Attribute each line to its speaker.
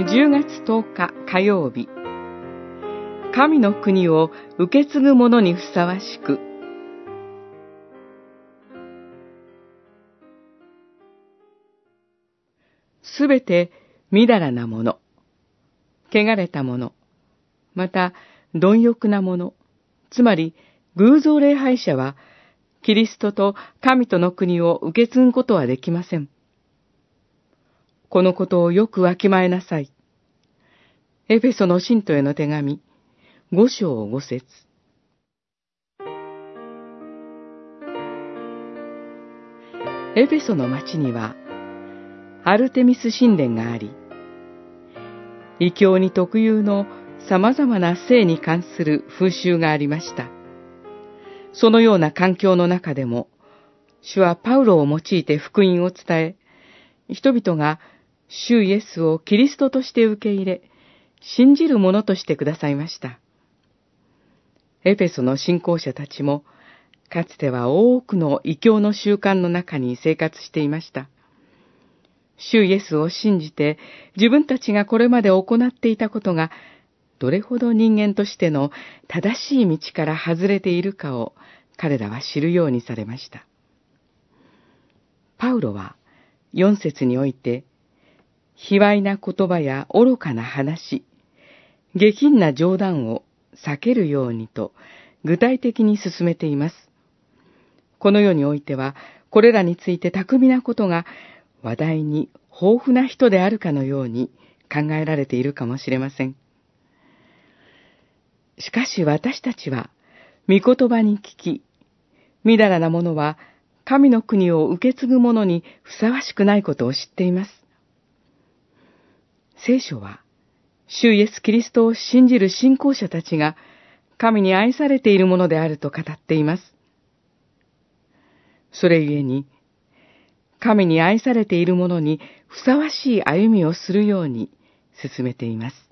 Speaker 1: 10月10日火曜日。神の国を受け継ぐ者にふさわしく。すべてみだらなもの、汚れたもの、また貪欲なもの、つまり偶像礼拝者はキリストと神との国を受け継ぐことはできません。このことをよくわきまえなさい。エフェソの信徒への手紙、五章五節。エフェソの町には、アルテミス神殿があり、異教に特有の様々な性に関する風習がありました。そのような環境の中でも、主はパウロを用いて福音を伝え、人々が主イエスをキリストとして受け入れ、信じるものとしてくださいました。エペソの信仰者たちも、かつては多くの異教の習慣の中に生活していました。主イエスを信じて自分たちがこれまで行っていたことがどれほど人間としての正しい道から外れているかを彼らは知るようにされました。パウロは四節において、卑猥な言葉や愚かな話、下品な冗談を避けるようにと具体的に進めています。この世においては、これらについて巧みなことが話題に豊富な人であるかのように考えられているかもしれません。しかし私たちは、御言葉に聞き、みだらなものは神の国を受け継ぐ者にふさわしくないことを知っています。聖書は、主イエス・キリストを信じる信仰者たちが神に愛されているものであると語っています。それゆえに、神に愛されているものにふさわしい歩みをするように進めています。